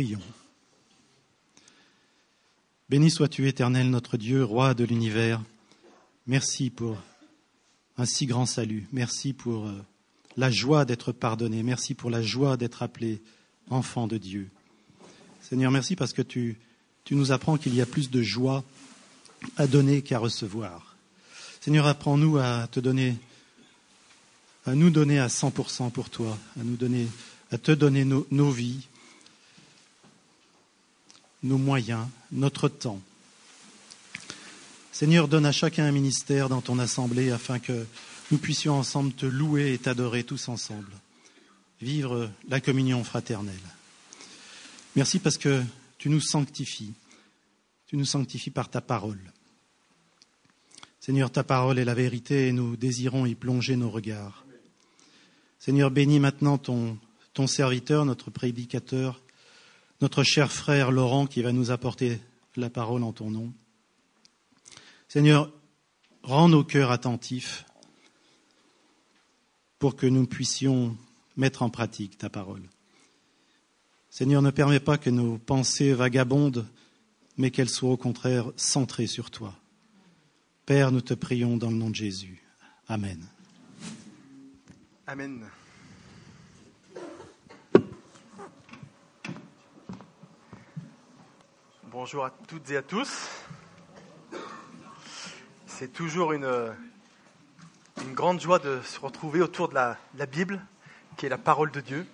prions. Béni sois-tu, éternel, notre Dieu, roi de l'univers. Merci pour un si grand salut. Merci pour euh, la joie d'être pardonné. Merci pour la joie d'être appelé enfant de Dieu. Seigneur, merci parce que tu, nous apprends qu'il y a plus de joie à donner qu'à recevoir. Seigneur, apprends-nous à te donner, à nous donner à 100% pour toi, à nous donner, à te donner nos vies, nos moyens, notre temps. Seigneur, donne à chacun un ministère dans ton assemblée afin que nous puissions ensemble te louer et t'adorer tous ensemble, vivre la communion fraternelle. Merci parce que tu nous sanctifies, tu nous sanctifies par ta parole. Seigneur, ta parole est la vérité et nous désirons y plonger nos regards. Seigneur, bénis maintenant ton, ton serviteur, notre prédicateur, notre cher frère Laurent qui va nous apporter la parole en ton nom. Seigneur, rends nos cœurs attentifs pour que nous puissions mettre en pratique ta parole. Seigneur, ne permets pas que nos pensées vagabondent, mais qu'elles soient au contraire centrées sur toi. Père, nous te prions dans le nom de Jésus. Amen. Amen. Bonjour à toutes et à tous. C'est toujours une, grande joie de se retrouver autour de la, la, Bible, qui est la parole de Dieu.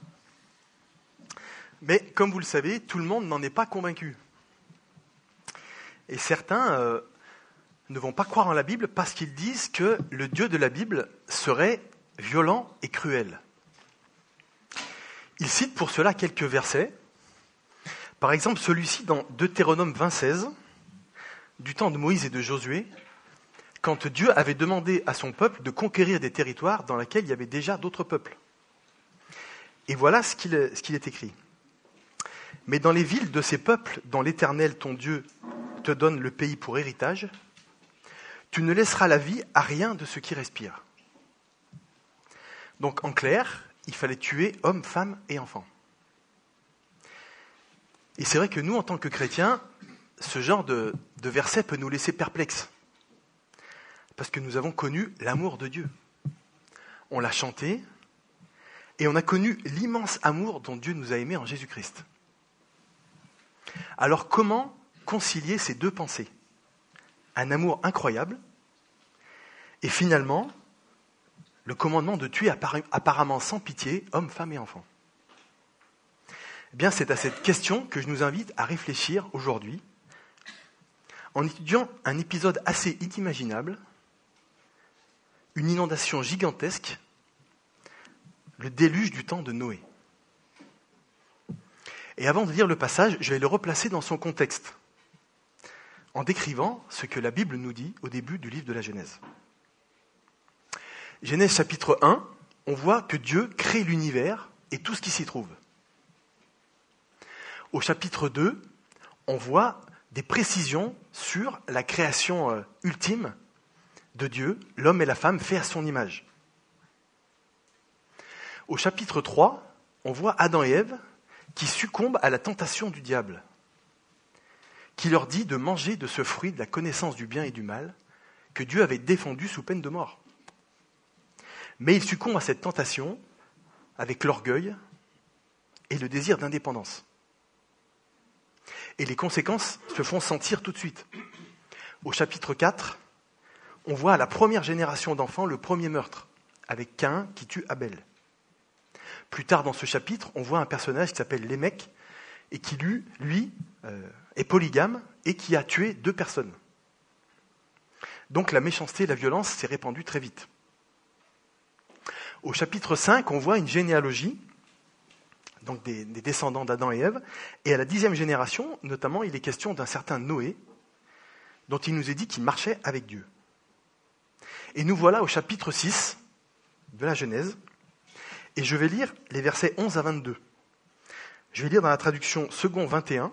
Mais comme vous le savez, tout le monde n'en est pas convaincu. Et certains euh, ne vont pas croire en la Bible parce qu'ils disent que le Dieu de la Bible serait violent et cruel. Ils citent pour cela quelques versets. Par exemple, celui-ci dans Deutéronome 26, du temps de Moïse et de Josué, quand Dieu avait demandé à son peuple de conquérir des territoires dans lesquels il y avait déjà d'autres peuples. Et voilà ce qu'il est écrit. Mais dans les villes de ces peuples dont l'Éternel, ton Dieu, te donne le pays pour héritage, tu ne laisseras la vie à rien de ce qui respire. Donc en clair, il fallait tuer hommes, femmes et enfants. Et c'est vrai que nous, en tant que chrétiens, ce genre de, de verset peut nous laisser perplexes. Parce que nous avons connu l'amour de Dieu. On l'a chanté et on a connu l'immense amour dont Dieu nous a aimés en Jésus-Christ. Alors comment concilier ces deux pensées? Un amour incroyable et finalement le commandement de tuer apparemment sans pitié hommes, femmes et enfants. Eh c'est à cette question que je nous invite à réfléchir aujourd'hui en étudiant un épisode assez inimaginable une inondation gigantesque, le déluge du temps de Noé. Et avant de lire le passage, je vais le replacer dans son contexte, en décrivant ce que la Bible nous dit au début du livre de la Genèse. Genèse chapitre 1, on voit que Dieu crée l'univers et tout ce qui s'y trouve. Au chapitre 2, on voit des précisions sur la création euh, ultime de Dieu, l'homme et la femme faits à son image. Au chapitre 3, on voit Adam et Ève qui succombent à la tentation du diable, qui leur dit de manger de ce fruit de la connaissance du bien et du mal que Dieu avait défendu sous peine de mort. Mais ils succombent à cette tentation avec l'orgueil et le désir d'indépendance. Et les conséquences se font sentir tout de suite. Au chapitre 4, on voit à la première génération d'enfants le premier meurtre, avec Cain qui tue Abel. Plus tard dans ce chapitre, on voit un personnage qui s'appelle Lémec, et qui, lui, euh, est polygame et qui a tué deux personnes. Donc la méchanceté et la violence s'est répandue très vite. Au chapitre 5, on voit une généalogie, donc des, des descendants d'Adam et Ève, et à la dixième génération, notamment, il est question d'un certain Noé, dont il nous est dit qu'il marchait avec Dieu. Et nous voilà au chapitre 6 de la Genèse, et je vais lire les versets 11 à 22. Je vais lire dans la traduction second 21,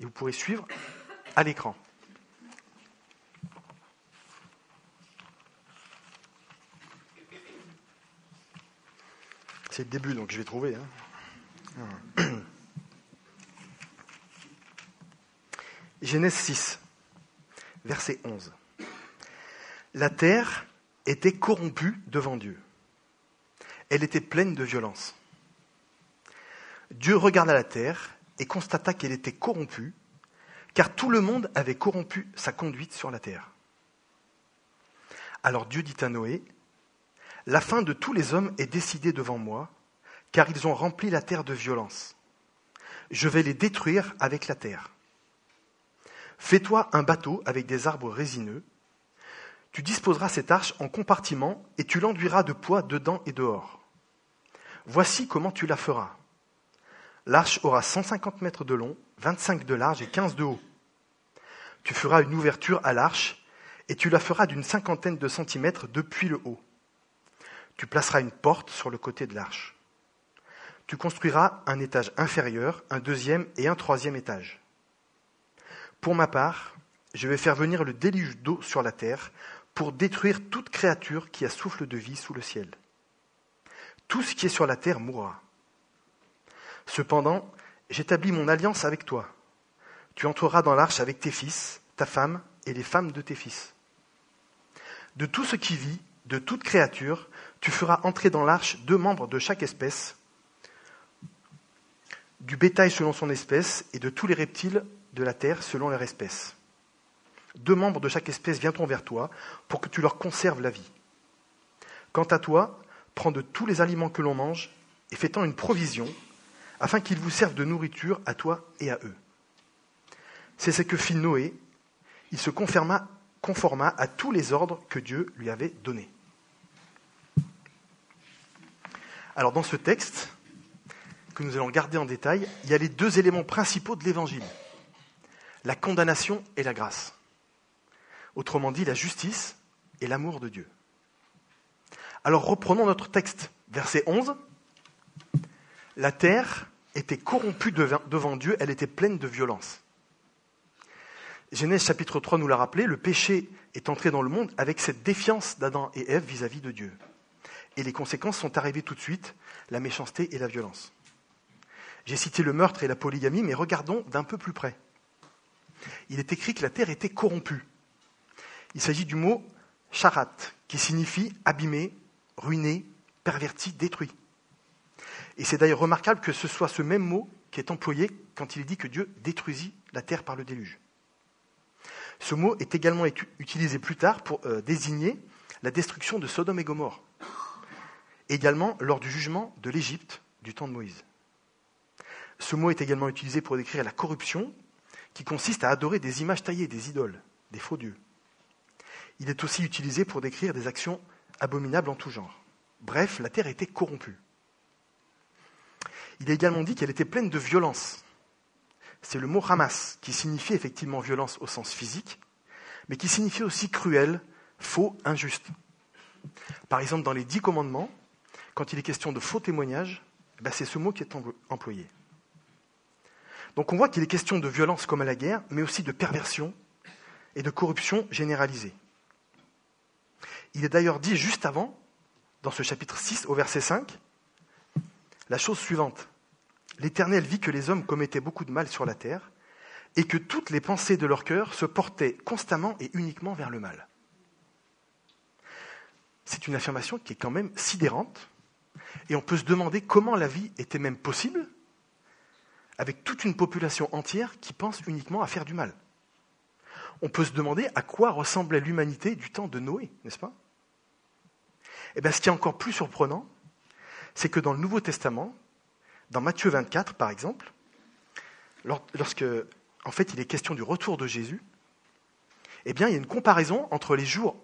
et vous pourrez suivre à l'écran. C'est le début, donc je vais trouver. Hein. Genèse 6, verset 11. La terre était corrompue devant Dieu. Elle était pleine de violence. Dieu regarda la terre et constata qu'elle était corrompue, car tout le monde avait corrompu sa conduite sur la terre. Alors Dieu dit à Noé, La fin de tous les hommes est décidée devant moi, car ils ont rempli la terre de violence. Je vais les détruire avec la terre. Fais-toi un bateau avec des arbres résineux. Tu disposeras cette arche en compartiments et tu l'enduiras de poids dedans et dehors. Voici comment tu la feras. L'arche aura 150 mètres de long, 25 de large et 15 de haut. Tu feras une ouverture à l'arche et tu la feras d'une cinquantaine de centimètres depuis le haut. Tu placeras une porte sur le côté de l'arche. Tu construiras un étage inférieur, un deuxième et un troisième étage. Pour ma part, je vais faire venir le déluge d'eau sur la terre pour détruire toute créature qui a souffle de vie sous le ciel. Tout ce qui est sur la terre mourra. Cependant, j'établis mon alliance avec toi. Tu entreras dans l'arche avec tes fils, ta femme et les femmes de tes fils. De tout ce qui vit, de toute créature, tu feras entrer dans l'arche deux membres de chaque espèce, du bétail selon son espèce et de tous les reptiles de la terre selon leur espèce. Deux membres de chaque espèce viendront vers toi pour que tu leur conserves la vie. Quant à toi, prends de tous les aliments que l'on mange et fais-en une provision, afin qu'ils vous servent de nourriture à toi et à eux. C'est ce que fit Noé. Il se conforma, conforma à tous les ordres que Dieu lui avait donnés. Alors dans ce texte, que nous allons garder en détail, il y a les deux éléments principaux de l'Évangile la condamnation et la grâce. Autrement dit, la justice et l'amour de Dieu. Alors reprenons notre texte, verset 11. La terre était corrompue devant Dieu, elle était pleine de violence. Genèse chapitre 3 nous l'a rappelé, le péché est entré dans le monde avec cette défiance d'Adam et Ève vis-à-vis de Dieu. Et les conséquences sont arrivées tout de suite, la méchanceté et la violence. J'ai cité le meurtre et la polygamie, mais regardons d'un peu plus près il est écrit que la terre était corrompue. Il s'agit du mot charat, qui signifie abîmé, ruiné, perverti, détruit. Et c'est d'ailleurs remarquable que ce soit ce même mot qui est employé quand il est dit que Dieu détruisit la terre par le déluge. Ce mot est également utilisé plus tard pour euh, désigner la destruction de Sodome et Gomorre, également lors du jugement de l'Égypte du temps de Moïse. Ce mot est également utilisé pour décrire la corruption qui consiste à adorer des images taillées, des idoles, des faux dieux. Il est aussi utilisé pour décrire des actions abominables en tout genre. Bref, la terre était corrompue. Il est également dit qu'elle était pleine de violence. C'est le mot Hamas qui signifie effectivement violence au sens physique, mais qui signifie aussi cruel, faux, injuste. Par exemple, dans les dix commandements, quand il est question de faux témoignages, eh ben, c'est ce mot qui est employé. Donc on voit qu'il est question de violence comme à la guerre, mais aussi de perversion et de corruption généralisée. Il est d'ailleurs dit juste avant, dans ce chapitre 6, au verset 5, la chose suivante. L'Éternel vit que les hommes commettaient beaucoup de mal sur la terre, et que toutes les pensées de leur cœur se portaient constamment et uniquement vers le mal. C'est une affirmation qui est quand même sidérante, et on peut se demander comment la vie était même possible avec toute une population entière qui pense uniquement à faire du mal. On peut se demander à quoi ressemblait l'humanité du temps de Noé, n'est-ce pas? Eh bien, ce qui est encore plus surprenant, c'est que dans le Nouveau Testament, dans Matthieu 24 par exemple, lorsque, en fait, il est question du retour de Jésus, eh bien, il y a une comparaison entre les jours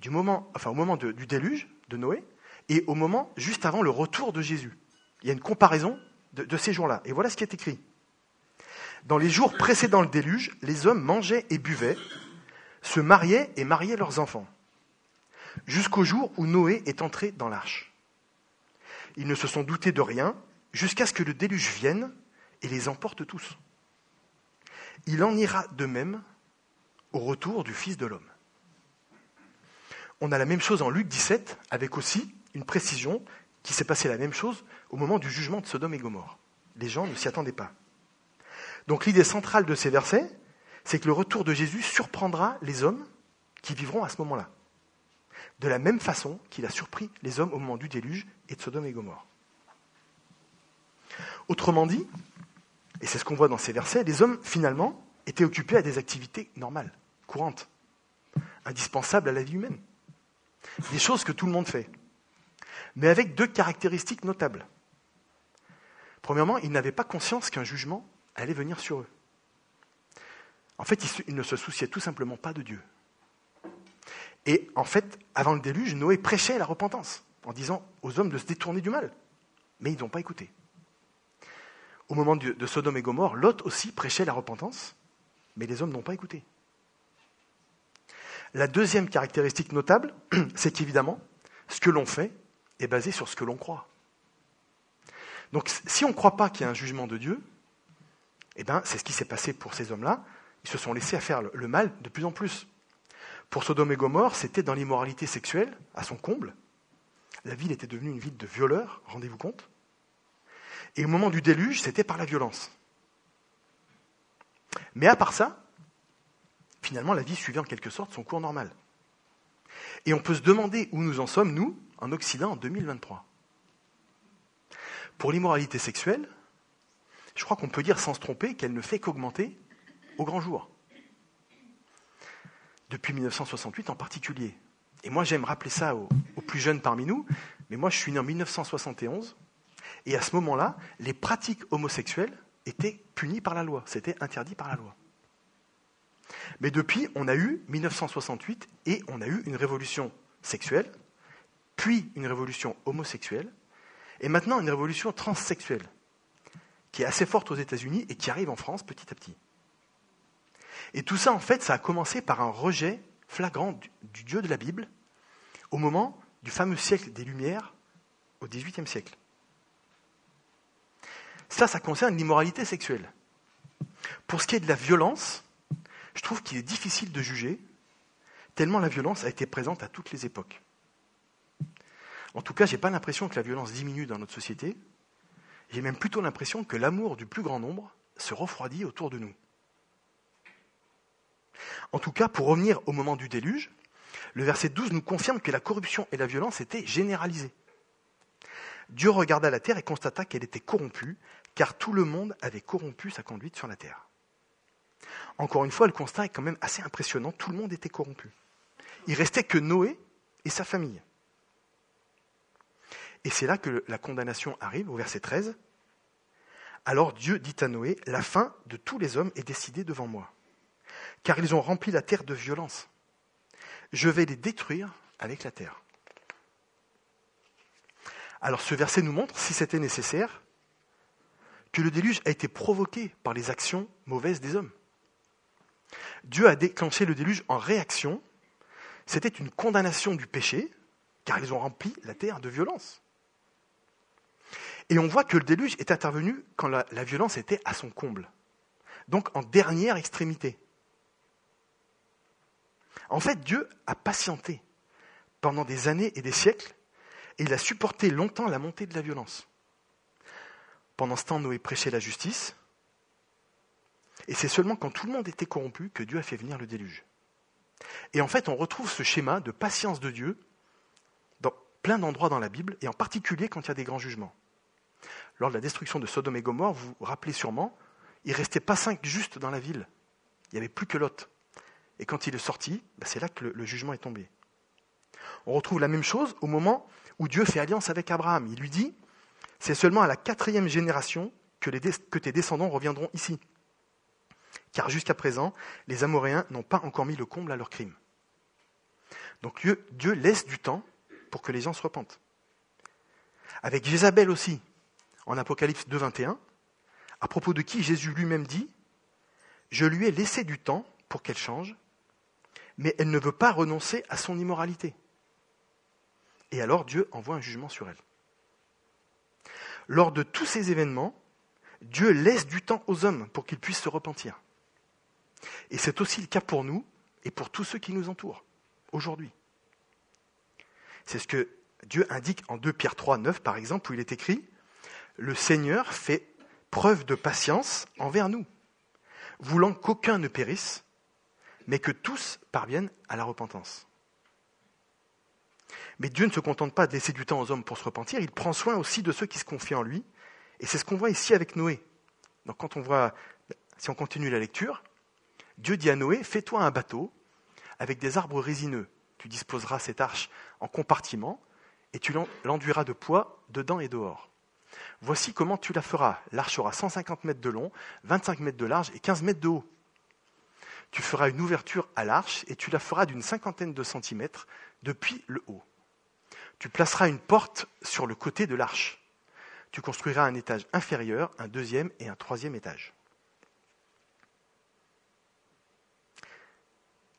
du moment, enfin, au moment du déluge de Noé et au moment juste avant le retour de Jésus. Il y a une comparaison de, ces jours-là. Et voilà ce qui est écrit. Dans les jours précédant le déluge, les hommes mangeaient et buvaient, se mariaient et mariaient leurs enfants, jusqu'au jour où Noé est entré dans l'arche. Ils ne se sont doutés de rien jusqu'à ce que le déluge vienne et les emporte tous. Il en ira de même au retour du Fils de l'homme. On a la même chose en Luc 17, avec aussi une précision qui s'est passé la même chose au moment du jugement de Sodome et Gomorre. Les gens ne s'y attendaient pas. Donc l'idée centrale de ces versets, c'est que le retour de Jésus surprendra les hommes qui vivront à ce moment-là. De la même façon qu'il a surpris les hommes au moment du déluge et de Sodome et Gomorre. Autrement dit, et c'est ce qu'on voit dans ces versets, les hommes, finalement, étaient occupés à des activités normales, courantes, indispensables à la vie humaine. Des choses que tout le monde fait. Mais avec deux caractéristiques notables. Premièrement, ils n'avaient pas conscience qu'un jugement allait venir sur eux. En fait, ils ne se souciaient tout simplement pas de Dieu. Et en fait, avant le déluge, Noé prêchait la repentance en disant aux hommes de se détourner du mal. Mais ils n'ont pas écouté. Au moment de Sodome et Gomorre, Lot aussi prêchait la repentance, mais les hommes n'ont pas écouté. La deuxième caractéristique notable, c'est qu'évidemment, ce que l'on fait est basé sur ce que l'on croit. Donc si on ne croit pas qu'il y a un jugement de Dieu, eh ben, c'est ce qui s'est passé pour ces hommes-là. Ils se sont laissés faire le mal de plus en plus. Pour Sodome et Gomorre, c'était dans l'immoralité sexuelle, à son comble. La ville était devenue une ville de violeurs, rendez-vous compte. Et au moment du déluge, c'était par la violence. Mais à part ça, finalement, la vie suivait en quelque sorte son cours normal. Et on peut se demander où nous en sommes, nous, en Occident, en 2023. Pour l'immoralité sexuelle, je crois qu'on peut dire sans se tromper qu'elle ne fait qu'augmenter au grand jour. Depuis 1968 en particulier. Et moi, j'aime rappeler ça aux, plus jeunes parmi nous, mais moi, je suis né en 1971, et à ce moment-là, les pratiques homosexuelles étaient punies par la loi, c'était interdit par la loi. Mais depuis, on a eu 1968 et on a eu une révolution sexuelle, puis une révolution homosexuelle, et maintenant une révolution transsexuelle, qui est assez forte aux États-Unis et qui arrive en France petit à petit. Et tout ça, en fait, ça a commencé par un rejet flagrant du, Dieu de la Bible au moment du fameux siècle des Lumières au XVIIIe siècle. Ça, ça concerne l'immoralité sexuelle. Pour ce qui est de la violence, je trouve qu'il est difficile de juger, tellement la violence a été présente à toutes les époques. En tout cas, je n'ai pas l'impression que la violence diminue dans notre société. J'ai même plutôt l'impression que l'amour du plus grand nombre se refroidit autour de nous. En tout cas, pour revenir au moment du déluge, le verset 12 nous confirme que la corruption et la violence étaient généralisées. Dieu regarda la terre et constata qu'elle était corrompue, car tout le monde avait corrompu sa conduite sur la terre. Encore une fois, le constat est quand même assez impressionnant, tout le monde était corrompu. Il restait que Noé et sa famille. Et c'est là que la condamnation arrive, au verset 13. Alors Dieu dit à Noé, la fin de tous les hommes est décidée devant moi, car ils ont rempli la terre de violence. Je vais les détruire avec la terre. Alors ce verset nous montre, si c'était nécessaire, que le déluge a été provoqué par les actions mauvaises des hommes. Dieu a déclenché le déluge en réaction. C'était une condamnation du péché, car ils ont rempli la terre de violence. Et on voit que le déluge est intervenu quand la, violence était à son comble, donc en dernière extrémité. En fait, Dieu a patienté pendant des années et des siècles et il a supporté longtemps la montée de la violence. Pendant ce temps, Noé prêchait la justice. Et c'est seulement quand tout le monde était corrompu que Dieu a fait venir le déluge. Et en fait, on retrouve ce schéma de patience de Dieu dans plein d'endroits dans la Bible, et en particulier quand il y a des grands jugements. Lors de la destruction de Sodome et Gomorre, vous vous rappelez sûrement, il ne restait pas cinq justes dans la ville. Il n'y avait plus que Lot. Et quand il est sorti, ben, c'est là que le, jugement est tombé. On retrouve la même chose au moment où Dieu fait alliance avec Abraham. Il lui dit, c'est seulement à la quatrième génération que tes descendants reviendront ici. Car jusqu'à présent, les Amoréens n'ont pas encore mis le comble à leur crime. Donc Dieu, Dieu laisse du temps pour que les gens se repentent. Avec Jézabel aussi, en Apocalypse 2, 21, à propos de qui Jésus lui-même dit Je lui ai laissé du temps pour qu'elle change, mais elle ne veut pas renoncer à son immoralité. Et alors Dieu envoie un jugement sur elle. Lors de tous ces événements, Dieu laisse du temps aux hommes pour qu'ils puissent se repentir. Et c'est aussi le cas pour nous et pour tous ceux qui nous entourent aujourd'hui. C'est ce que Dieu indique en 2 Pierre 3, 9 par exemple, où il est écrit Le Seigneur fait preuve de patience envers nous, voulant qu'aucun ne périsse, mais que tous parviennent à la repentance. Mais Dieu ne se contente pas de laisser du temps aux hommes pour se repentir, il prend soin aussi de ceux qui se confient en lui. Et c'est ce qu'on voit ici avec Noé. Donc quand on voit, si on continue la lecture, Dieu dit à Noé, fais-toi un bateau avec des arbres résineux. Tu disposeras cette arche en compartiments et tu l'enduiras de poids dedans et dehors. Voici comment tu la feras. L'arche aura 150 mètres de long, 25 mètres de large et 15 mètres de haut. Tu feras une ouverture à l'arche et tu la feras d'une cinquantaine de centimètres depuis le haut. Tu placeras une porte sur le côté de l'arche. Tu construiras un étage inférieur, un deuxième et un troisième étage.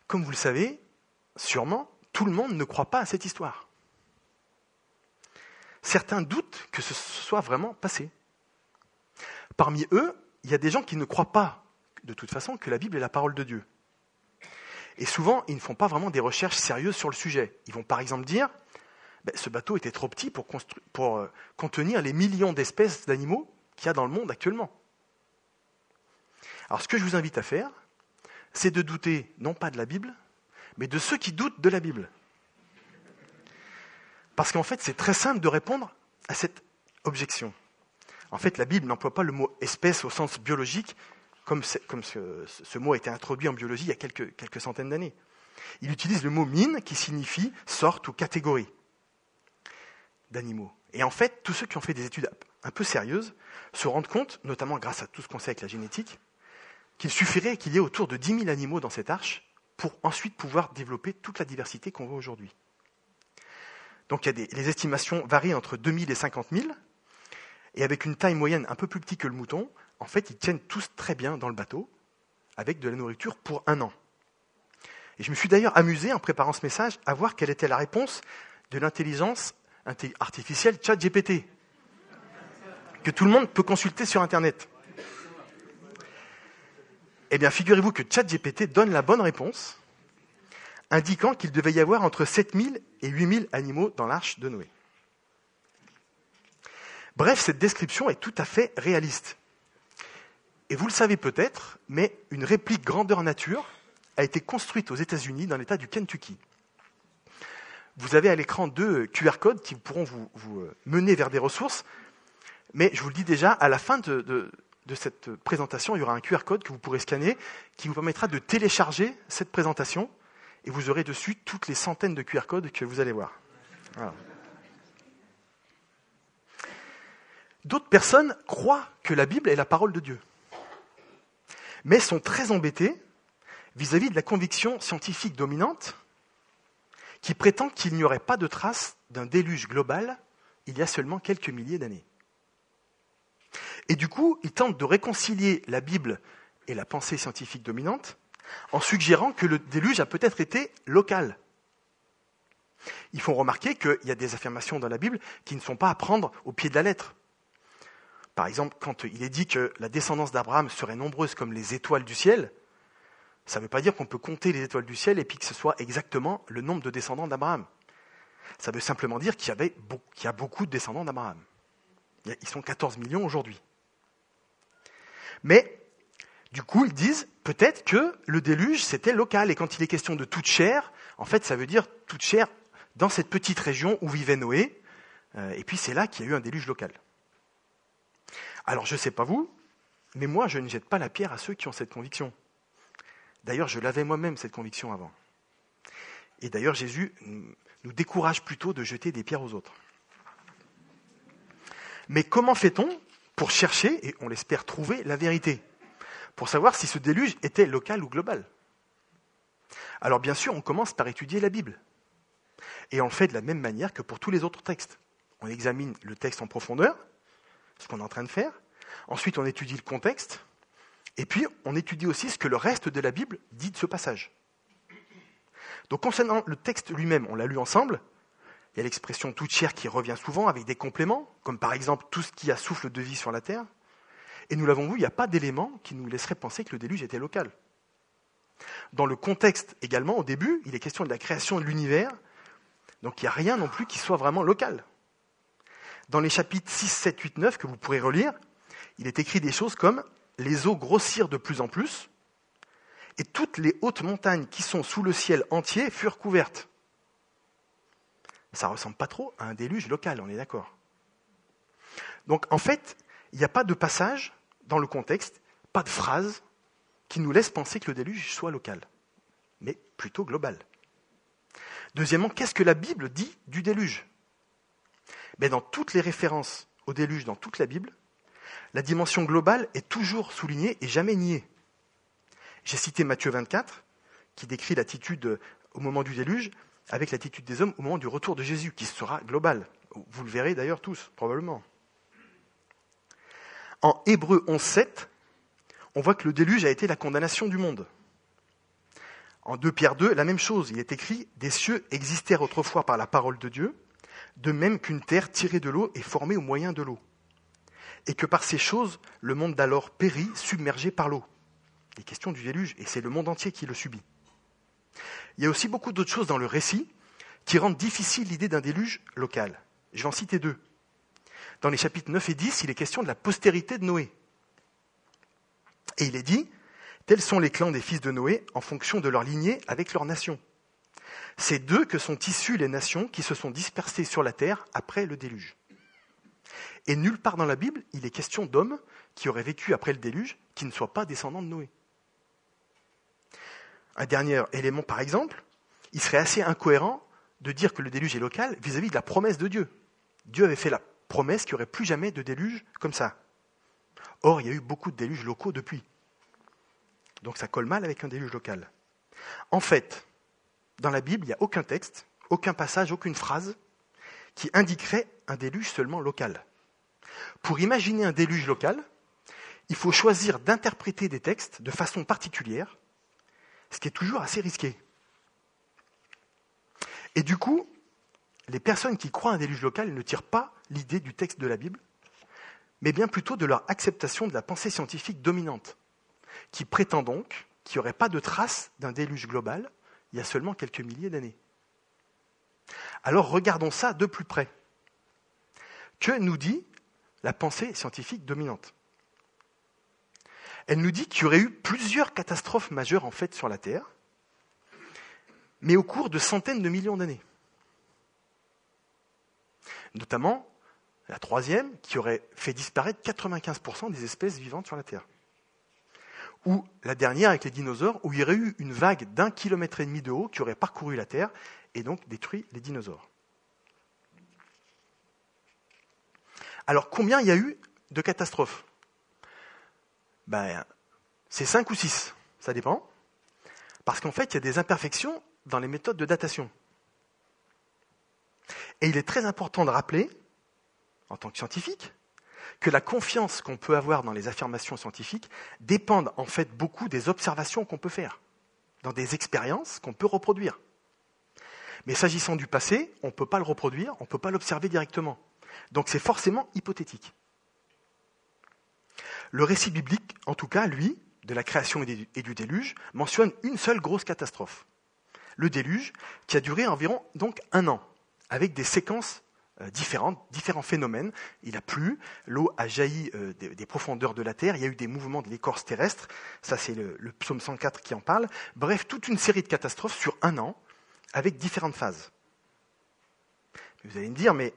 Comme vous le savez, sûrement, tout le monde ne croit pas à cette histoire. Certains doutent que ce soit vraiment passé. Parmi eux, il y a des gens qui ne croient pas, de toute façon, que la Bible est la parole de Dieu. Et souvent, ils ne font pas vraiment des recherches sérieuses sur le sujet. Ils vont par exemple dire, ben, ce bateau était trop petit pour, euh, contenir les millions d'espèces d'animaux qu'il y a dans le monde actuellement. Alors ce que je vous invite à faire, c'est de douter non pas de la Bible, mais de ceux qui doutent de la Bible. Parce qu'en fait, c'est très simple de répondre à cette objection. En fait, la Bible n'emploie pas le mot espèce au sens biologique, comme, ce, mot a été introduit en biologie il y a quelques, centaines d'années. Il utilise le mot mine, qui signifie sorte ou catégorie d'animaux. Et en fait, tous ceux qui ont fait des études un peu sérieuses se rendent compte, notamment grâce à tout ce qu'on sait avec la génétique, qu'il suffirait qu'il y ait autour de 10 000 animaux dans cette arche pour ensuite pouvoir développer toute la diversité qu'on voit aujourd'hui. Donc les estimations varient entre 2 000 et 50 000, et avec une taille moyenne un peu plus petite que le mouton, en fait, ils tiennent tous très bien dans le bateau, avec de la nourriture pour un an. Et je me suis d'ailleurs amusé, en préparant ce message, à voir quelle était la réponse de l'intelligence artificielle ChatGPT, que tout le monde peut consulter sur Internet. Eh bien, figurez-vous que ChatGPT donne la bonne réponse, indiquant qu'il devait y avoir entre 7000 et 8000 animaux dans l'arche de Noé. Bref, cette description est tout à fait réaliste. Et vous le savez peut-être, mais une réplique grandeur nature a été construite aux États-Unis dans l'État du Kentucky. Vous avez à l'écran deux QR codes qui pourront vous, euh, mener vers des ressources, mais je vous le dis déjà, à la fin de, de cette présentation, il y aura un QR code que vous pourrez scanner qui vous permettra de télécharger cette présentation et vous aurez dessus toutes les centaines de QR codes que vous allez voir. D'autres personnes croient que la Bible est la parole de Dieu, mais sont très embêtées vis-à-vis de la conviction scientifique dominante qui prétend qu'il n'y aurait pas de traces d'un déluge global il y a seulement quelques milliers d'années. Et du coup, ils tentent de réconcilier la Bible et la pensée scientifique dominante en suggérant que le déluge a peut-être été local. Ils font remarquer qu'il y a des affirmations dans la Bible qui ne sont pas à prendre au pied de la lettre. Par exemple, quand il est dit que la descendance d'Abraham serait nombreuse comme les étoiles du ciel, ça ne veut pas dire qu'on peut compter les étoiles du ciel et puis que ce soit exactement le nombre de descendants d'Abraham. Ça veut simplement dire qu'il y, y, a beaucoup de descendants d'Abraham. Ils sont 14 millions aujourd'hui. Mais, du coup, ils disent peut-être que le déluge, c'était local. Et quand il est question de toute chair, en fait, ça veut dire toute chair dans cette petite région où vivait Noé. Euh, et puis, c'est là qu'il y a eu un déluge local. Alors, je ne sais pas vous, mais moi, je ne jette pas la pierre à ceux qui ont cette conviction. D'ailleurs, je l'avais moi-même, cette conviction avant. Et d'ailleurs, Jésus nous décourage plutôt de jeter des pierres aux autres. Mais comment fait-on pour chercher, et on l'espère trouver, la vérité? Pour savoir si ce déluge était local ou global Alors bien sûr, on commence par étudier la Bible. Et on le fait de la même manière que pour tous les autres textes. On examine le texte en profondeur, ce qu'on est en train de faire. Ensuite, on étudie le contexte. Et puis, on étudie aussi ce que le reste de la Bible dit de ce passage. Donc, concernant le texte lui-même, on l'a lu ensemble, il y a l'expression toute chair qui revient souvent avec des compléments, comme par exemple tout ce qui a souffle de vie sur la terre. Et nous l'avons vu, il n'y a pas d'élément qui nous laisserait penser que le déluge était local. Dans le contexte également, au début, il est question de la création de l'univers, donc il n'y a rien non plus qui soit vraiment local. Dans les chapitres 6, 7, 8, 9 que vous pourrez relire, il est écrit des choses comme les eaux grossirent de plus en plus, et toutes les hautes montagnes qui sont sous le ciel entier furent couvertes. Ça ressemble pas trop à un déluge local, on est d'accord. Donc en fait, il n'y a pas de passage dans le contexte, pas de phrase qui nous laisse penser que le déluge soit local, mais plutôt global. Deuxièmement, qu'est-ce que la Bible dit du déluge? Ben, Dans toutes les références au déluge dans toute la Bible, la dimension globale est toujours soulignée et jamais niée. J'ai cité Matthieu 24, qui décrit l'attitude au moment du déluge, avec l'attitude des hommes au moment du retour de Jésus, qui sera globale. Vous le verrez d'ailleurs tous, probablement. En Hébreu 11.7, on voit que le déluge a été la condamnation du monde. En 2 Pierre 2, la même chose. Il est écrit Des cieux existèrent autrefois par la parole de Dieu, de même qu'une terre tirée de l'eau est formée au moyen de l'eau. Et que par ces choses, le monde d'alors périt, submergé par l'eau. Les questions du déluge, et c'est le monde entier qui le subit. Il y a aussi beaucoup d'autres choses dans le récit qui rendent difficile l'idée d'un déluge local. Je vais en citer deux. Dans les chapitres 9 et 10, il est question de la postérité de Noé. Et il est dit, tels sont les clans des fils de Noé en fonction de leur lignée avec leur nation. C'est d'eux que sont issues les nations qui se sont dispersées sur la terre après le déluge. Et nulle part dans la Bible, il est question d'hommes qui auraient vécu après le déluge qui ne soient pas descendants de Noé. Un dernier élément, par exemple, il serait assez incohérent de dire que le déluge est local vis-à-vis de la promesse de Dieu. Dieu avait fait la promesse qu'il n'y aurait plus jamais de déluge comme ça. Or, il y a eu beaucoup de déluges locaux depuis. Donc ça colle mal avec un déluge local. En fait, dans la Bible, il n'y a aucun texte, aucun passage, aucune phrase qui indiquerait un déluge seulement local. Pour imaginer un déluge local, il faut choisir d'interpréter des textes de façon particulière, ce qui est toujours assez risqué. Et du coup, les personnes qui croient un déluge local ne tirent pas l'idée du texte de la Bible, mais bien plutôt de leur acceptation de la pensée scientifique dominante, qui prétend donc qu'il n'y aurait pas de trace d'un déluge global il y a seulement quelques milliers d'années. Alors regardons ça de plus près. Que nous dit la pensée scientifique dominante? Elle nous dit qu'il y aurait eu plusieurs catastrophes majeures en fait sur la Terre, mais au cours de centaines de millions d'années. Notamment la troisième, qui aurait fait disparaître 95% des espèces vivantes sur la Terre. Ou la dernière avec les dinosaures, où il y aurait eu une vague d'un kilomètre et demi de haut qui aurait parcouru la Terre et donc détruit les dinosaures. Alors combien il y a eu de catastrophes? Ben, C'est 5 ou 6, ça dépend. Parce qu'en fait, il y a des imperfections dans les méthodes de datation. Et il est très important de rappeler en tant que scientifique, que la confiance qu'on peut avoir dans les affirmations scientifiques dépend en fait beaucoup des observations qu'on peut faire, dans des expériences qu'on peut reproduire. Mais s'agissant du passé, on ne peut pas le reproduire, on ne peut pas l'observer directement. Donc c'est forcément hypothétique. Le récit biblique, en tout cas, lui, de la création et du déluge, mentionne une seule grosse catastrophe. Le déluge, qui a duré environ donc un an, avec des séquences différentes, différents phénomènes. Il a plu, l'eau a jailli euh, des, profondeurs de la terre, il y a eu des mouvements de l'écorce terrestre, ça c'est le, psaume 104 qui en parle. Bref, toute une série de catastrophes sur un an, avec différentes phases. Vous allez me dire, mais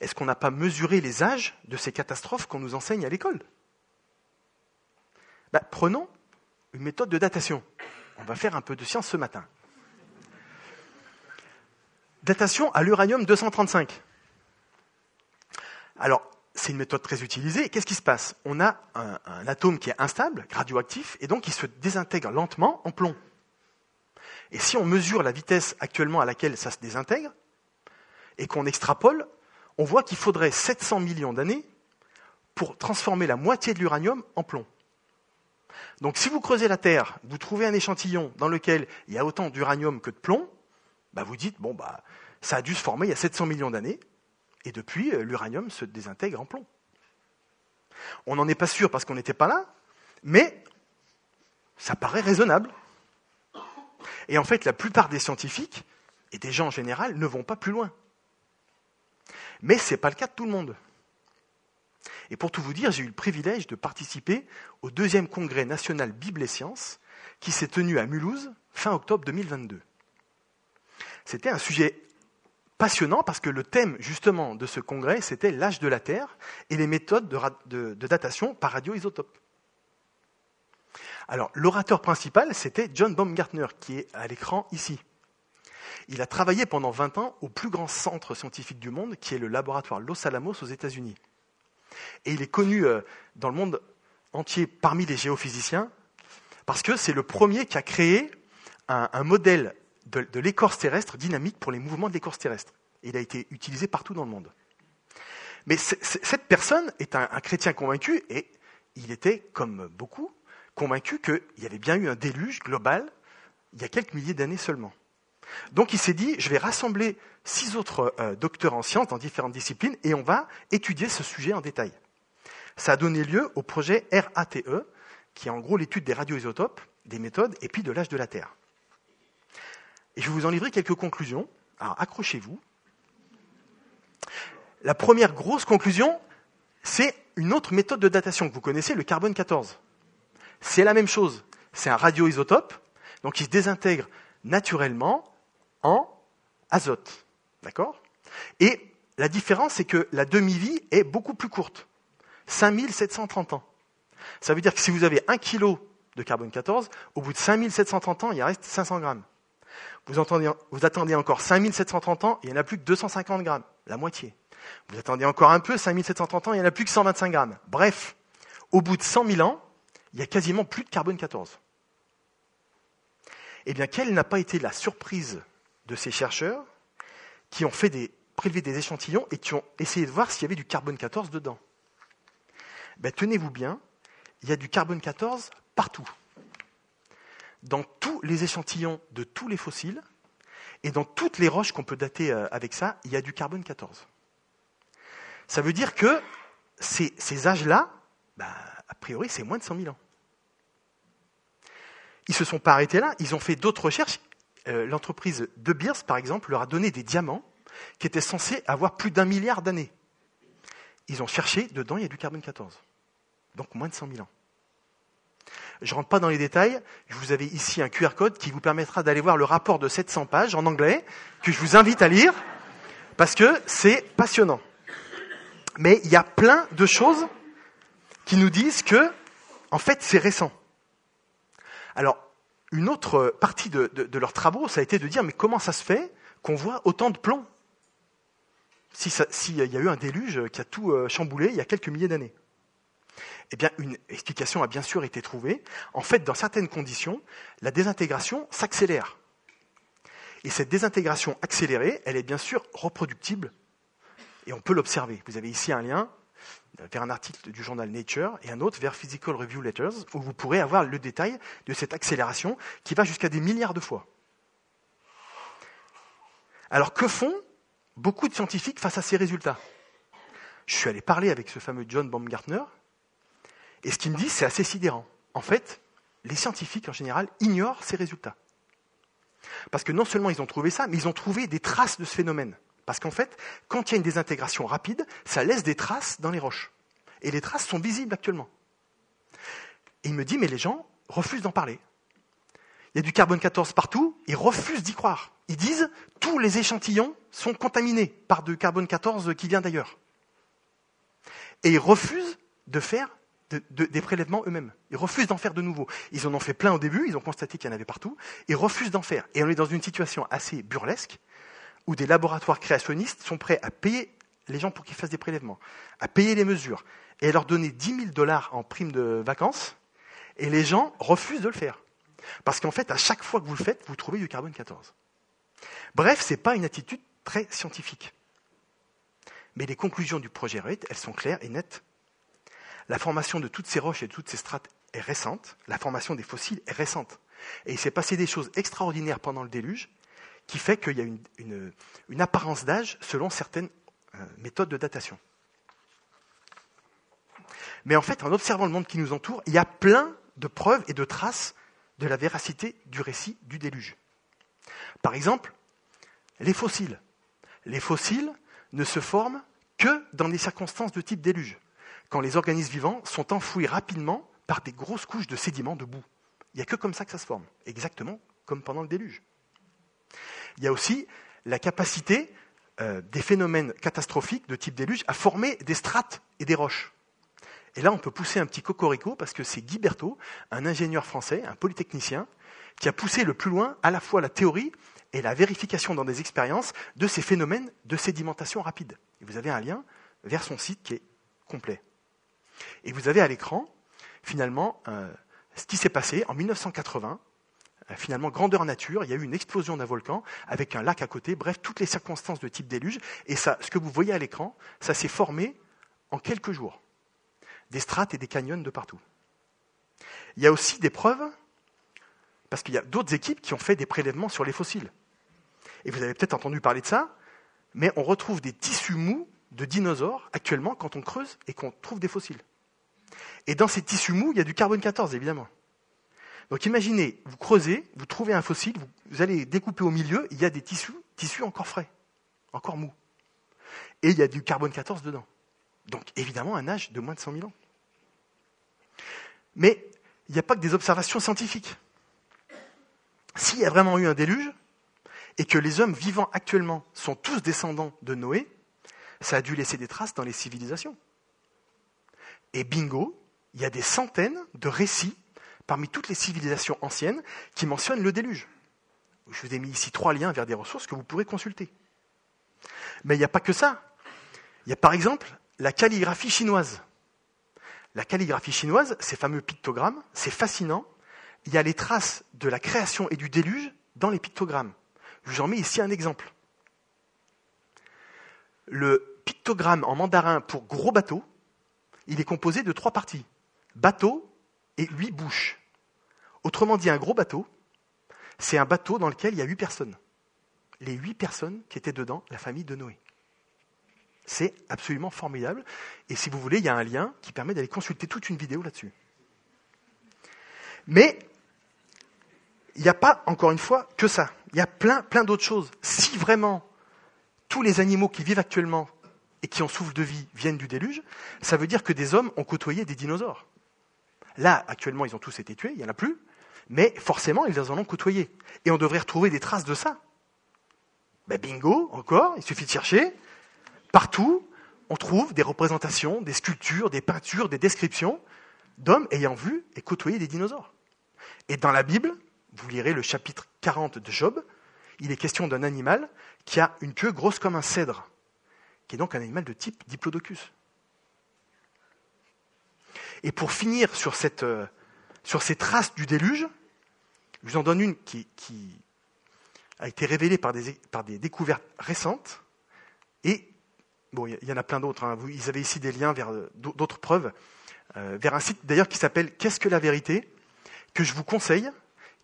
est-ce qu'on n'a pas mesuré les âges de ces catastrophes qu'on nous enseigne à l'école? Ben, Prenons une méthode de datation. On va faire un peu de science ce matin. Datation à l'uranium 235. Alors, c'est une méthode très utilisée. Qu'est-ce qui se passe? On a un, atome qui est instable, radioactif, et donc il se désintègre lentement en plomb. Et si on mesure la vitesse actuellement à laquelle ça se désintègre, et qu'on extrapole, on voit qu'il faudrait 700 millions d'années pour transformer la moitié de l'uranium en plomb. Donc si vous creusez la Terre, vous trouvez un échantillon dans lequel il y a autant d'uranium que de plomb, bah vous dites, bon, bah, ça a dû se former il y a 700 millions d'années, et depuis, euh, l'uranium se désintègre en plomb. On n'en est pas sûr parce qu'on n'était pas là, mais ça paraît raisonnable. Et en fait, la plupart des scientifiques, et des gens en général, ne vont pas plus loin. Mais ce n'est pas le cas de tout le monde. Et pour tout vous dire, j'ai eu le privilège de participer au deuxième congrès national Bible et Sciences qui s'est tenu à Mulhouse fin octobre 2022. C'était un sujet passionnant parce que le thème justement de ce congrès, c'était l'âge de la Terre et les méthodes de, datation par radioisotope. Alors, l'orateur principal, c'était John Baumgartner, qui est à l'écran ici. Il a travaillé pendant 20 ans au plus grand centre scientifique du monde, qui est le laboratoire Los Alamos aux États-Unis. Et il est connu euh, dans le monde entier parmi les géophysiciens parce que c'est le premier qui a créé un, modèle de, l'écorce terrestre dynamique pour les mouvements de l'écorce terrestre. il a été utilisé partout dans le monde. Mais cette personne est un, chrétien convaincu et il était, comme beaucoup, convaincu qu'il y avait bien eu un déluge global il y a quelques milliers d'années seulement. Donc il s'est dit, je vais rassembler six autres euh, docteurs en sciences dans différentes disciplines et on va étudier ce sujet en détail. Ça a donné lieu au projet RATE, qui est en gros l'étude des radioisotopes, des méthodes et puis de l'âge de la Terre. Et je vais vous en livrer quelques conclusions. Alors accrochez-vous. La première grosse conclusion, c'est une autre méthode de datation que vous connaissez, le carbone 14. C'est la même chose. C'est un radioisotope, donc il se désintègre naturellement en azote. D'accord? Et la différence, c'est que la demi-vie est beaucoup plus courte. 5730 ans. Ça veut dire que si vous avez 1 kg de carbone 14, au bout de 5730 ans, il reste 500 grammes. Vous, attendez encore 5730 ans, il n'y en a plus que 250 grammes, la moitié. Vous attendez encore un peu, 5730 ans, il n'y en a plus que 125 grammes. Bref, au bout de 100 000 ans, il n'y a quasiment plus de carbone 14. Eh bien, quelle n'a pas été la surprise de ces chercheurs qui ont fait des, prélevé des échantillons et qui ont essayé de voir s'il y avait du carbone 14 dedans? Ben, Tenez-vous bien, il y a du carbone 14 partout. Dans les échantillons de tous les fossiles et dans toutes les roches qu'on peut dater euh, avec ça, il y a du carbone 14. Ça veut dire que ces, âges-là, ben, a priori, c'est moins de 100 000 ans. Ils ne se sont pas arrêtés là, ils ont fait d'autres recherches. Euh, l'entreprise De Beers, par exemple, leur a donné des diamants qui étaient censés avoir plus d'un milliard d'années. Ils ont cherché, dedans, il y a du carbone 14. Donc moins de 100 000 ans. Je ne rentre pas dans les détails. Vous avais ici un QR code qui vous permettra d'aller voir le rapport de 700 pages en anglais, que je vous invite à lire, parce que c'est passionnant. Mais il y a plein de choses qui nous disent que, en fait, c'est récent. Alors, une autre partie de, leurs travaux, ça a été de dire, mais comment ça se fait qu'on voit autant de plomb S'il y a eu un déluge qui a tout euh, chamboulé il y a quelques milliers d'années. Eh bien, une explication a bien sûr été trouvée. En fait, dans certaines conditions, la désintégration s'accélère. Et cette désintégration accélérée, elle est bien sûr reproductible. Et on peut l'observer. Vous avez ici un lien vers un article du journal Nature et un autre vers Physical Review Letters, où vous pourrez avoir le détail de cette accélération qui va jusqu'à des milliards de fois. Alors que font beaucoup de scientifiques face à ces résultats? Je suis allé parler avec ce fameux John Baumgartner, et ce qu'il me dit, c'est assez sidérant. En fait, les scientifiques en général ignorent ces résultats. Parce que non seulement ils ont trouvé ça, mais ils ont trouvé des traces de ce phénomène. Parce qu'en fait, quand il y a une désintégration rapide, ça laisse des traces dans les roches. Et les traces sont visibles actuellement. Et il me dit, mais les gens refusent d'en parler. Il y a du carbone 14 partout, ils refusent d'y croire. Ils disent, tous les échantillons sont contaminés par du carbone 14 qui vient d'ailleurs. Et ils refusent de faire des prélèvements eux-mêmes. Ils refusent d'en faire de nouveau. Ils en ont fait plein au début, ils ont constaté qu'il y en avait partout, ils refusent d'en faire. Et on est dans une situation assez burlesque, où des laboratoires créationnistes sont prêts à payer les gens pour qu'ils fassent des prélèvements, à payer les mesures, et à leur donner 10 000 dollars en prime de vacances, et les gens refusent de le faire. Parce qu'en fait, à chaque fois que vous le faites, vous trouvez du carbone 14. Bref, ce n'est pas une attitude très scientifique. Mais les conclusions du projet REIT, elles sont claires et nettes. La formation de toutes ces roches et de toutes ces strates est récente, la formation des fossiles est récente. Et il s'est passé des choses extraordinaires pendant le déluge qui fait qu'il y a une, apparence d'âge selon certaines euh, méthodes de datation. Mais en fait, en observant le monde qui nous entoure, il y a plein de preuves et de traces de la véracité du récit du déluge. Par exemple, les fossiles. Les fossiles ne se forment que dans des circonstances de type déluge. Quand les organismes vivants sont enfouis rapidement par des grosses couches de sédiments de boue. Il n'y a que comme ça que ça se forme, exactement comme pendant le déluge. Il y a aussi la capacité euh, des phénomènes catastrophiques de type déluge à former des strates et des roches. Et là, on peut pousser un petit cocorico parce que c'est Guy Berthaud, un ingénieur français, un polytechnicien, qui a poussé le plus loin à la fois la théorie et la vérification dans des expériences de ces phénomènes de sédimentation rapide. Et vous avez un lien vers son site qui est complet. Et vous avez à l'écran, finalement, euh, ce qui s'est passé en 1980. Euh, finalement, grandeur nature, il y a eu une explosion d'un volcan avec un lac à côté, bref, toutes les circonstances de type déluge. Et ce que vous voyez à l'écran, ça s'est formé en quelques jours. Des strates et des canyons de partout. Il y a aussi des preuves, parce qu'il y a d'autres équipes qui ont fait des prélèvements sur les fossiles. Et vous avez peut-être entendu parler de ça, mais on retrouve des tissus mous de dinosaures actuellement quand on creuse et qu'on trouve des fossiles. Et dans ces tissus mous, il y a du carbone 14, évidemment. Donc imaginez, vous creusez, vous trouvez un fossile, vous, allez découper au milieu, il y a des tissus, tissus encore frais, encore mous. Et il y a du carbone 14 dedans. Donc évidemment un âge de moins de 100 000 ans. Mais il n'y a pas que des observations scientifiques. S'il y a vraiment eu un déluge, et que les hommes vivants actuellement sont tous descendants de Noé, ça a dû laisser des traces dans les civilisations. Et bingo, il y a des centaines de récits parmi toutes les civilisations anciennes qui mentionnent le déluge. Je vous ai mis ici trois liens vers des ressources que vous pourrez consulter. Mais il n'y a pas que ça. Il y a par exemple la calligraphie chinoise. La calligraphie chinoise, ces fameux pictogrammes, c'est fascinant. Il y a les traces de la création et du déluge dans les pictogrammes. Je vous en mets ici un exemple. Le pictogramme en mandarin pour gros bateau, il est composé de trois parties. Bateau et huit bouches. Autrement dit, un gros bateau, c'est un bateau dans lequel il y a huit personnes. Les huit personnes qui étaient dedans, la famille de Noé. C'est absolument formidable. Et si vous voulez, il y a un lien qui permet d'aller consulter toute une vidéo là-dessus. Mais il n'y a pas, encore une fois, que ça. Il y a plein, plein d'autres choses. Si vraiment tous les animaux qui vivent actuellement et qui ont souffle de vie viennent du déluge, ça veut dire que des hommes ont côtoyé des dinosaures. Là, actuellement, ils ont tous été tués, il n'y en a plus, mais forcément, ils en ont côtoyé. Et on devrait retrouver des traces de ça. Ben bingo, encore, il suffit de chercher. Partout, on trouve des représentations, des sculptures, des peintures, des descriptions d'hommes ayant vu et côtoyé des dinosaures. Et dans la Bible, vous lirez le chapitre 40 de Job, il est question d'un animal qui a une queue grosse comme un cèdre, qui est donc un animal de type diplodocus. Et pour finir sur, cette, euh, ces traces du déluge, je vous en donne une qui, a été révélée par des, découvertes récentes. Et, bon, il y en a plein d'autres. Hein. Vous, ils avaient ici des liens vers euh, d'autres preuves, euh, vers un site d'ailleurs qui s'appelle Qu'est-ce que la vérité? que je vous conseille,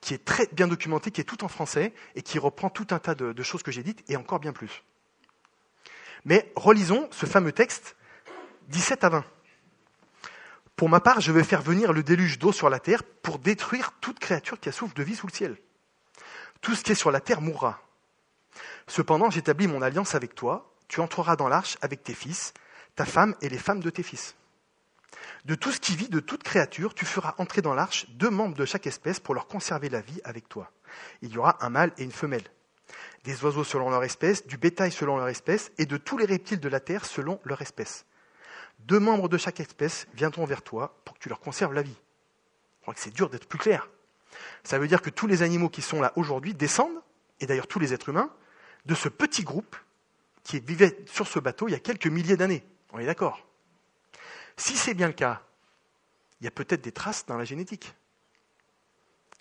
qui est très bien documenté, qui est tout en français et qui reprend tout un tas de, choses que j'ai dites et encore bien plus. Mais relisons ce fameux texte 17 à 20. Pour ma part, je vais faire venir le déluge d'eau sur la terre pour détruire toute créature qui a souffle de vie sous le ciel. Tout ce qui est sur la terre mourra. Cependant, j'établis mon alliance avec toi. Tu entreras dans l'arche avec tes fils, ta femme et les femmes de tes fils. De tout ce qui vit, de toute créature, tu feras entrer dans l'arche deux membres de chaque espèce pour leur conserver la vie avec toi. Il y aura un mâle et une femelle. Des oiseaux selon leur espèce, du bétail selon leur espèce, et de tous les reptiles de la terre selon leur espèce. Deux membres de chaque espèce viendront vers toi pour que tu leur conserves la vie. Je crois que c'est dur d'être plus clair. Ça veut dire que tous les animaux qui sont là aujourd'hui descendent, et d'ailleurs tous les êtres humains, de ce petit groupe qui vivait sur ce bateau il y a quelques milliers d'années. On est d'accord? Si c'est bien le cas, il y a peut-être des traces dans la génétique.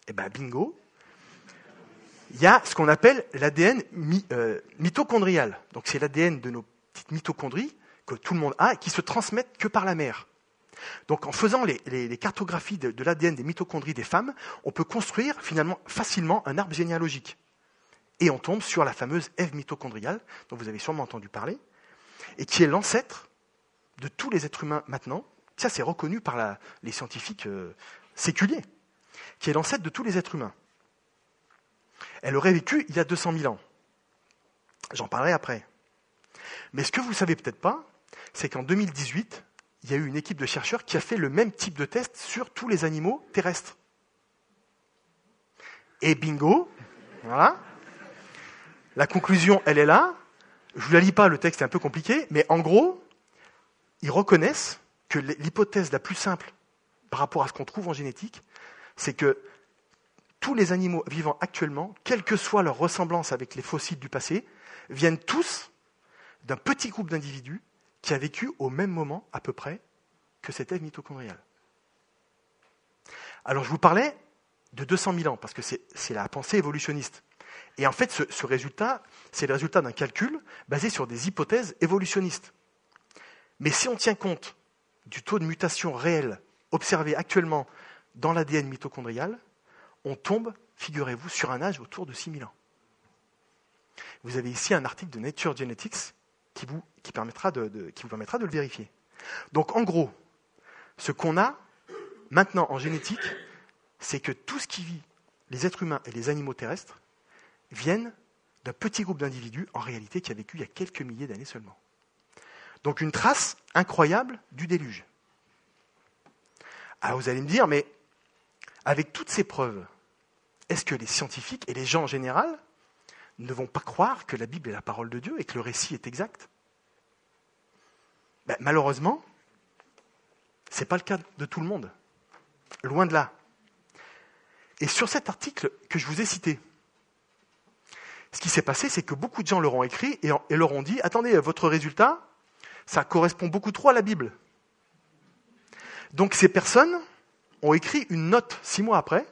Eh bien, bingo, il y a ce qu'on appelle l'ADN euh, mitochondrial. Donc c'est l'ADN de nos petites mitochondries que tout le monde a et qui se transmettent que par la mère. Donc en faisant les, cartographies de, l'ADN des mitochondries des femmes, on peut construire finalement facilement un arbre généalogique. Et on tombe sur la fameuse Ève mitochondriale, dont vous avez sûrement entendu parler, et qui est l'ancêtre de tous les êtres humains maintenant, ça c'est reconnu par les scientifiques euh, séculiers, qui est l'ancêtre de tous les êtres humains. Elle aurait vécu il y a 200 000 ans. J'en parlerai après. Mais ce que vous ne savez peut-être pas, c'est qu'en 2018, il y a eu une équipe de chercheurs qui a fait le même type de test sur tous les animaux terrestres. Et bingo, voilà. La conclusion, elle est là. Je ne vous la lis pas, le texte est un peu compliqué, mais en gros, ils reconnaissent que l'hypothèse la plus simple par rapport à ce qu'on trouve en génétique, c'est que tous les animaux vivant actuellement, quelle que soit leur ressemblance avec les fossiles du passé, viennent tous d'un petit groupe d'individus qui a vécu au même moment à peu près que cette Ève mitochondriale. Alors je vous parlais de 200 000 ans, parce que c'est la pensée évolutionniste. Et en fait, ce, ce résultat, c'est le résultat d'un calcul basé sur des hypothèses évolutionnistes. Mais si on tient compte du taux de mutation réel observé actuellement dans l'ADN mitochondrial, on tombe, figurez-vous, sur un âge autour de 6000 ans. Vous avez ici un article de Nature Genetics qui vous, permettra de, permettra de le vérifier. Donc en gros, ce qu'on a maintenant en génétique, c'est que tout ce qui vit, les êtres humains et les animaux terrestres, viennent d'un petit groupe d'individus, en réalité, qui a vécu il y a quelques milliers d'années seulement. Donc une trace incroyable du déluge. Alors vous allez me dire, mais avec toutes ces preuves, est-ce que les scientifiques et les gens en général ne vont pas croire que la Bible est la parole de Dieu et que le récit est exact? Ben, Malheureusement, ce n'est pas le cas de tout le monde. Loin de là. Et sur cet article que je vous ai cité, ce qui s'est passé, c'est que beaucoup de gens leur ont écrit et, et leur ont dit, attendez, votre résultat, ça correspond beaucoup trop à la Bible. Donc ces personnes ont écrit une note six mois après.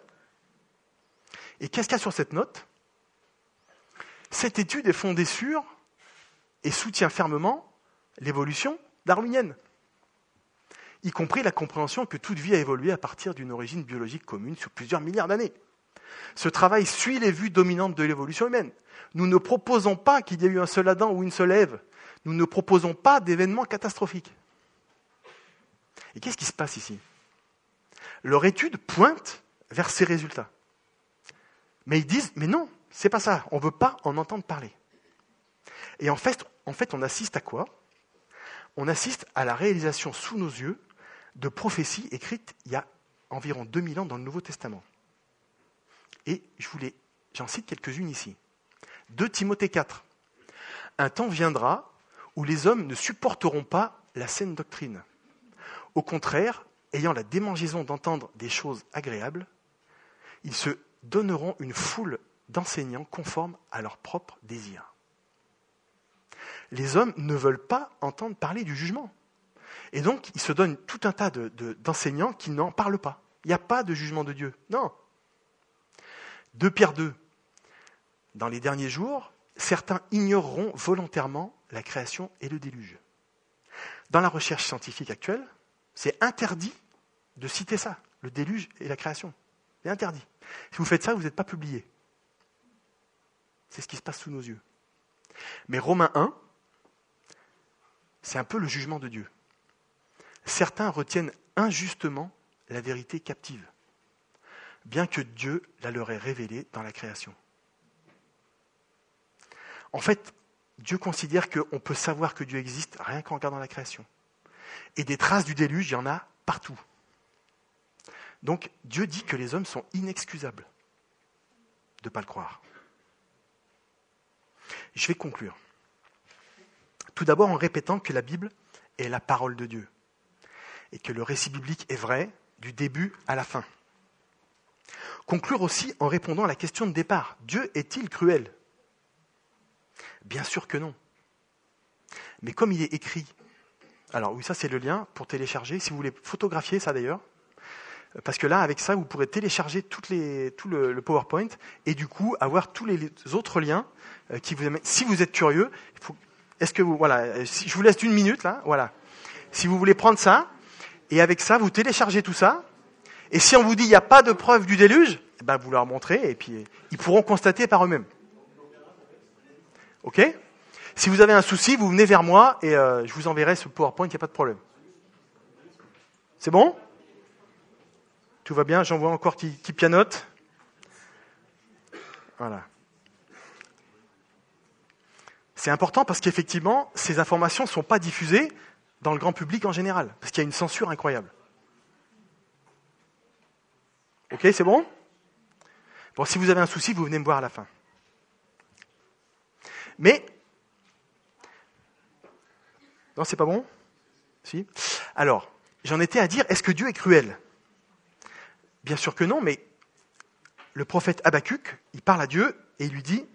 Et qu'est-ce qu'il y a sur cette note? Cette étude est fondée sur et soutient fermement l'évolution darwinienne, y compris la compréhension que toute vie a évolué à partir d'une origine biologique commune sur plusieurs milliards d'années. Ce travail suit les vues dominantes de l'évolution humaine. Nous ne proposons pas qu'il y ait eu un seul Adam ou une seule Ève. Nous ne proposons pas d'événements catastrophiques. Et qu'est-ce qui se passe ici? Leur étude pointe vers ces résultats. Mais ils disent, mais non, c'est pas ça, on ne veut pas en entendre parler. Et en fait, on assiste à quoi? On assiste à la réalisation sous nos yeux de prophéties écrites il y a environ 2000 ans dans le Nouveau Testament. Et je voulais, j'en cite quelques-unes ici. De Timothée 4. Un temps viendra où les hommes ne supporteront pas la saine doctrine. Au contraire, ayant la démangeaison d'entendre des choses agréables, ils se donneront une foule d'enseignants conformes à leurs propres désirs. Les hommes ne veulent pas entendre parler du jugement. Et donc, ils se donnent tout un tas d'enseignants qui n'en parlent pas. Il n'y a pas de jugement de Dieu. Non. De Pierre 2. Dans les derniers jours, certains ignoreront volontairement la création et le déluge. Dans la recherche scientifique actuelle, c'est interdit de citer ça, le déluge et la création. C'est interdit. Si vous faites ça, vous n'êtes pas publié. C'est ce qui se passe sous nos yeux. Mais Romains 1, c'est un peu le jugement de Dieu. Certains retiennent injustement la vérité captive, bien que Dieu la leur ait révélée dans la création. En fait, Dieu considère qu'on peut savoir que Dieu existe rien qu'en regardant la création. Et des traces du déluge, il y en a partout. Donc Dieu dit que les hommes sont inexcusables de ne pas le croire. Je vais conclure. Tout d'abord en répétant que la Bible est la parole de Dieu et que le récit biblique est vrai du début à la fin. Conclure aussi en répondant à la question de départ. Dieu est-il cruel? Bien sûr que non. Mais comme il est écrit alors oui, ça c'est le lien pour télécharger. Si vous voulez photographier ça d'ailleurs, parce que là, avec ça, vous pourrez télécharger toutes les, tout le, PowerPoint et du coup avoir tous les autres liens euh, qui vous Si vous êtes curieux, est-ce que vous voilà, si, je vous laisse une minute là, voilà. Si vous voulez prendre ça et avec ça, vous téléchargez tout ça. Et si on vous dit il n'y a pas de preuve du déluge, eh ben vous leur montrez et puis ils pourront constater par eux-mêmes. Ok? Si vous avez un souci, vous venez vers moi et euh, je vous enverrai ce PowerPoint, il n'y a pas de problème. C'est bon? Tout va bien, j'en vois encore qui, qui pianote. Voilà. C'est important parce qu'effectivement, ces informations ne sont pas diffusées dans le grand public en général, parce qu'il y a une censure incroyable. Ok, c'est bon? Bon, si vous avez un souci, vous venez me voir à la fin. Mais, non, c'est pas bon? Si? Alors, j'en étais à dire, est-ce que Dieu est cruel? Bien sûr que non, mais le prophète Habacuc, il parle à Dieu et il lui dit,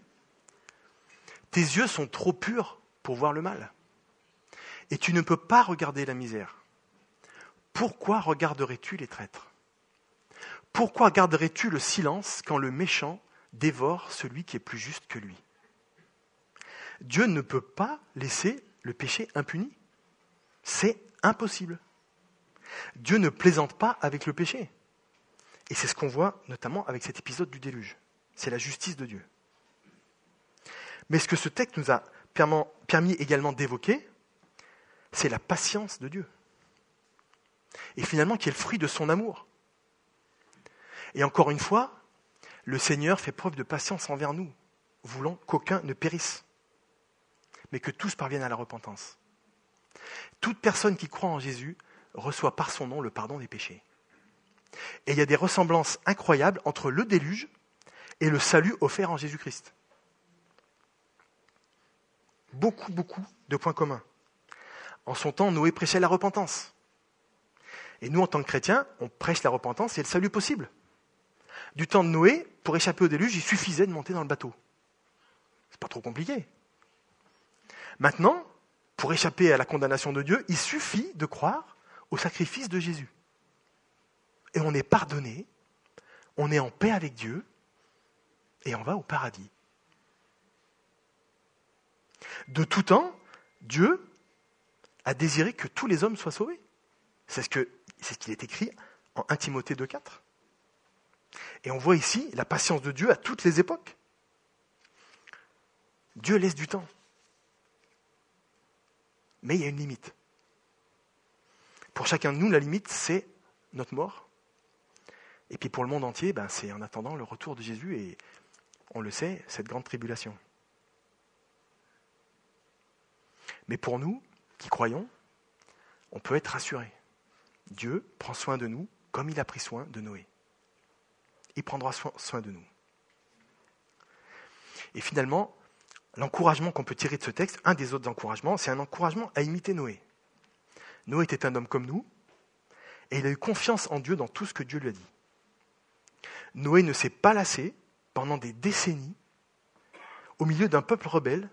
tes yeux sont trop purs pour voir le mal. Et tu ne peux pas regarder la misère. Pourquoi regarderais-tu les traîtres? Pourquoi garderais-tu le silence quand le méchant dévore celui qui est plus juste que lui? Dieu ne peut pas laisser le péché impuni. C'est impossible. Dieu ne plaisante pas avec le péché. Et c'est ce qu'on voit notamment avec cet épisode du déluge. C'est la justice de Dieu. Mais ce que ce texte nous a permis également d'évoquer, c'est la patience de Dieu. Et finalement, qui est le fruit de son amour. Et encore une fois, le Seigneur fait preuve de patience envers nous, voulant qu'aucun ne périsse, mais que tous parviennent à la repentance. Toute personne qui croit en Jésus reçoit par son nom le pardon des péchés. Et il y a des ressemblances incroyables entre le déluge et le salut offert en Jésus-Christ. Beaucoup, beaucoup de points communs. En son temps, Noé prêchait la repentance. Et nous, en tant que chrétiens, on prêche la repentance et le salut possible. Du temps de Noé, pour échapper au déluge, il suffisait de monter dans le bateau. C'est pas trop compliqué. Maintenant, pour échapper à la condamnation de Dieu, il suffit de croire au sacrifice de Jésus. Et on est pardonné, on est en paix avec Dieu, et on va au paradis. De tout temps, Dieu a désiré que tous les hommes soient sauvés. C'est ce qu'il est écrit en 1 Timothée 2.4. Et on voit ici la patience de Dieu à toutes les époques. Dieu laisse du temps. Mais il y a une limite. Pour chacun de nous, la limite, c'est notre mort. Et puis pour le monde entier, ben, c'est en attendant le retour de Jésus et, on le sait, cette grande tribulation. Mais pour nous, qui croyons, on peut être rassurés. Dieu prend soin de nous comme il a pris soin de Noé. Il prendra soin de nous. Et finalement, l'encouragement qu'on peut tirer de ce texte, un des autres encouragements, c'est un encouragement à imiter Noé. Noé était un homme comme nous, et il a eu confiance en Dieu dans tout ce que Dieu lui a dit. Noé ne s'est pas lassé pendant des décennies, au milieu d'un peuple rebelle,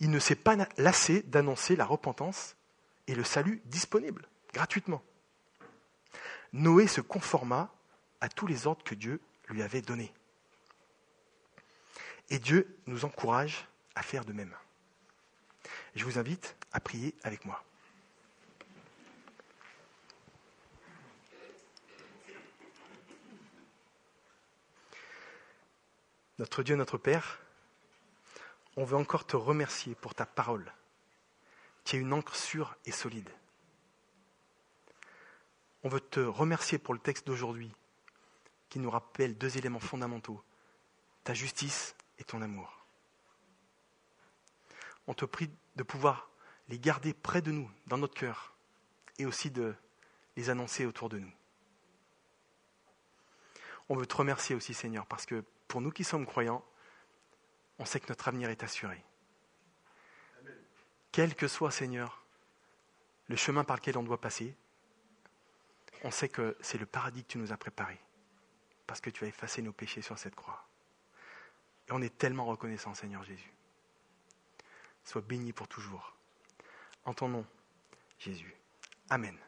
il ne s'est pas lassé d'annoncer la repentance et le salut disponible, gratuitement. Noé se conforma à tous les ordres que Dieu lui avait donnés. Et Dieu nous encourage à faire de même. Je vous invite à prier avec moi. Notre Dieu, notre Père, on veut encore te remercier pour ta parole, qui est une encre sûre et solide. On veut te remercier pour le texte d'aujourd'hui, qui nous rappelle deux éléments fondamentaux, ta justice et ton amour. On te prie de pouvoir les garder près de nous, dans notre cœur, et aussi de les annoncer autour de nous. On veut te remercier aussi, Seigneur, parce que pour nous qui sommes croyants, on sait que notre avenir est assuré. Quel que soit, Seigneur, le chemin par lequel on doit passer, on sait que c'est le paradis que tu nous as préparé, parce que tu as effacé nos péchés sur cette croix. Et on est tellement reconnaissant, Seigneur Jésus. Sois béni pour toujours. En ton nom, Jésus. Amen.